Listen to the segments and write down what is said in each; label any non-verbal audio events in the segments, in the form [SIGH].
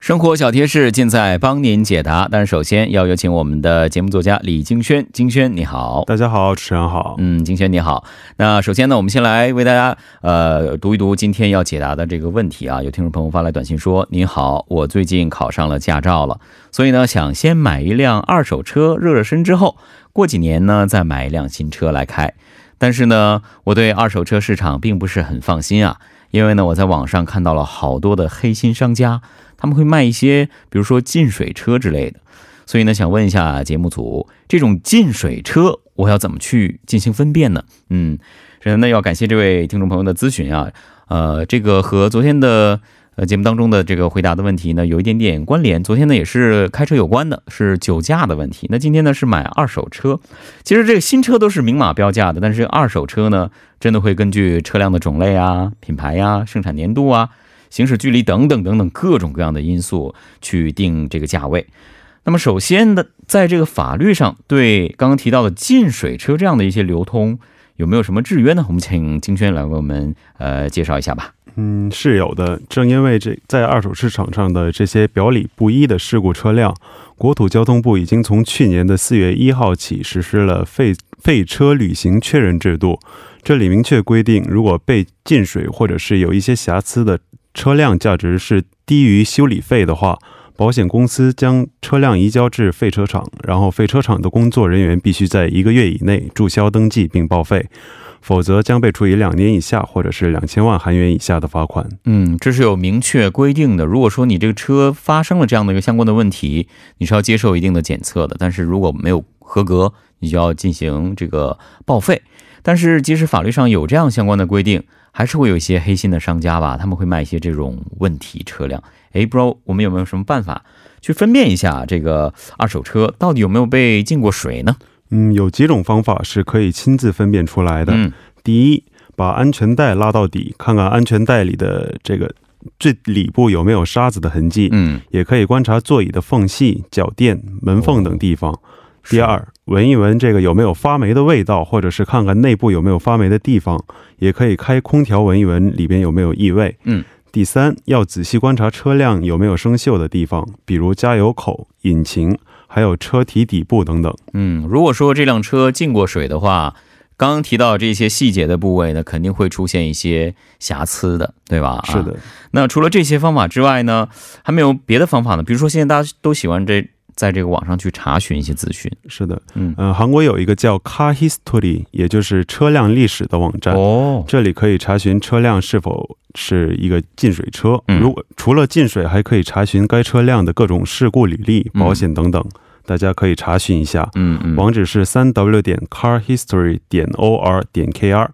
生活小贴士尽在帮您解答，但是首先要有请我们的节目作家李金轩，金轩你好，大家好，主持人好，嗯，金轩你好。那首先呢，我们先来为大家呃读一读今天要解答的这个问题啊。有听众朋友发来短信说：“您好，我最近考上了驾照了，所以呢想先买一辆二手车热热身之后，过几年呢再买一辆新车来开。但是呢，我对二手车市场并不是很放心啊，因为呢我在网上看到了好多的黑心商家。”他们会卖一些，比如说进水车之类的，所以呢，想问一下节目组，这种进水车我要怎么去进行分辨呢？嗯，首先呢，要感谢这位听众朋友的咨询啊，呃，这个和昨天的呃节目当中的这个回答的问题呢，有一点点关联。昨天呢也是开车有关的，是酒驾的问题。那今天呢是买二手车，其实这个新车都是明码标价的，但是二手车呢，真的会根据车辆的种类啊、品牌呀、生产年度啊。行驶距离等等等等各种各样的因素去定这个价位。那么，首先的，在这个法律上，对刚刚提到的进水车这样的一些流通，有没有什么制约呢？我们请金轩来为我们呃介绍一下吧。嗯，是有的。正因为这在二手市场上的这些表里不一的事故车辆，国土交通部已经从去年的四月一号起实施了废废车履行确认制度。这里明确规定，如果被进水或者是有一些瑕疵的。车辆价值是低于修理费的话，保险公司将车辆移交至废车厂，然后废车厂的工作人员必须在一个月以内注销登记并报废，否则将被处以两年以下或者是两千万韩元以下的罚款。嗯，这是有明确规定的。如果说你这个车发生了这样的一个相关的问题，你是要接受一定的检测的，但是如果没有合格，你就要进行这个报废。但是即使法律上有这样相关的规定。还是会有一些黑心的商家吧，他们会卖一些这种问题车辆。哎，不知道我们有没有什么办法去分辨一下这个二手车到底有没有被进过水呢？嗯，有几种方法是可以亲自分辨出来的。嗯，第一，把安全带拉到底，看看安全带里的这个最里部有没有沙子的痕迹。嗯，也可以观察座椅的缝隙、脚垫、门缝等地方。第二，闻一闻这个有没有发霉的味道，或者是看看内部有没有发霉的地方，也可以开空调闻一闻里边有没有异味。嗯。第三，要仔细观察车辆有没有生锈的地方，比如加油口、引擎，还有车体底部等等。嗯，如果说这辆车进过水的话，刚刚提到这些细节的部位呢，肯定会出现一些瑕疵的，对吧？是的。那除了这些方法之外呢，还没有别的方法呢？比如说现在大家都喜欢这。在这个网上去查询一些资讯，是的，嗯。呃，韩国有一个叫 Car History，也就是车辆历史的网站。哦，这里可以查询车辆是否是一个进水车，如果除了进水，还可以查询该车辆的各种事故履历、保险等等，大家可以查询一下，嗯嗯，网址是三 w 点 car history 点 o r 点 k r。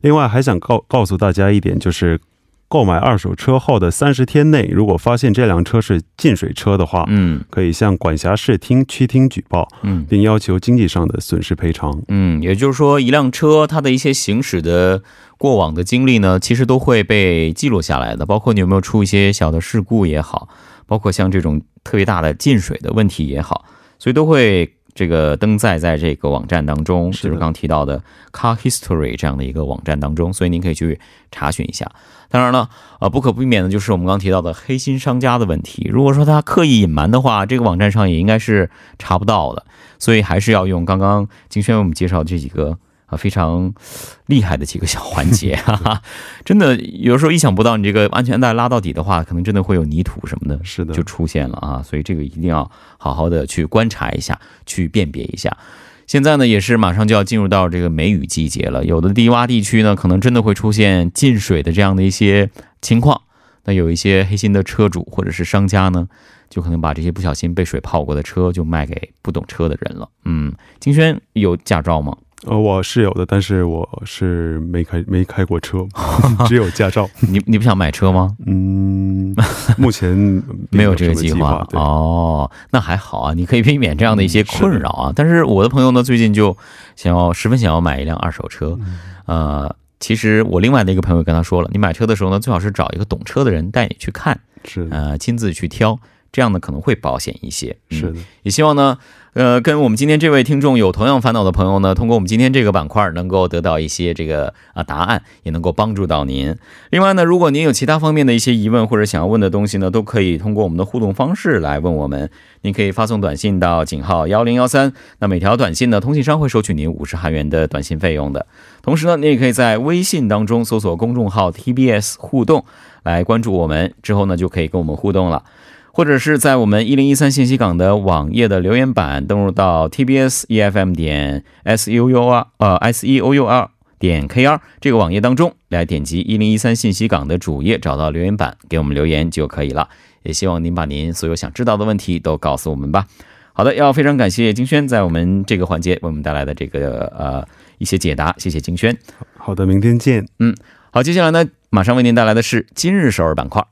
另外还想告告诉大家一点就是。购买二手车后的三十天内，如果发现这辆车是进水车的话，嗯，可以向管辖市厅区厅举报，嗯，并要求经济上的损失赔偿。嗯，也就是说，一辆车它的一些行驶的过往的经历呢，其实都会被记录下来的，包括你有没有出一些小的事故也好，包括像这种特别大的进水的问题也好，所以都会。这个登载在这个网站当中，就是刚提到的 Car History 这样的一个网站当中，所以您可以去查询一下。当然了，呃，不可避免的就是我们刚提到的黑心商家的问题。如果说他刻意隐瞒的话，这个网站上也应该是查不到的。所以还是要用刚刚金轩为我们介绍这几个。啊，非常厉害的几个小环节，哈哈，真的有时候意想不到，你这个安全带拉到底的话，可能真的会有泥土什么的，是的，就出现了啊。所以这个一定要好好的去观察一下，去辨别一下。现在呢，也是马上就要进入到这个梅雨季节了，有的低洼地区呢，可能真的会出现进水的这样的一些情况。那有一些黑心的车主或者是商家呢，就可能把这些不小心被水泡过的车就卖给不懂车的人了。嗯，金轩有驾照吗？呃，我是有的，但是我是没开没开过车，[LAUGHS] 只有驾照。你你不想买车吗？嗯，目前 [LAUGHS] 没有这个计划。哦，那还好啊，你可以避免这样的一些困扰啊。但是我的朋友呢，最近就想要十分想要买一辆二手车。呃，其实我另外的一个朋友跟他说了，你买车的时候呢，最好是找一个懂车的人带你去看，是呃亲自去挑。这样呢可能会保险一些。是的，也希望呢。呃，跟我们今天这位听众有同样烦恼的朋友呢，通过我们今天这个板块，能够得到一些这个啊答案，也能够帮助到您。另外呢，如果您有其他方面的一些疑问或者想要问的东西呢，都可以通过我们的互动方式来问我们。您可以发送短信到井号幺零幺三，那每条短信呢，通信商会收取您五十韩元的短信费用的。同时呢，您也可以在微信当中搜索公众号 TBS 互动来关注我们，之后呢就可以跟我们互动了。或者是在我们一零一三信息港的网页的留言板，登录到 tbs efm 点 s u u r 呃 s e o u r 点 k r 这个网页当中，来点击一零一三信息港的主页，找到留言板，给我们留言就可以了。也希望您把您所有想知道的问题都告诉我们吧。好的，要非常感谢金轩在我们这个环节为我们带来的这个呃一些解答，谢谢金轩。好的，明天见。嗯，好，接下来呢，马上为您带来的是今日首尔板块。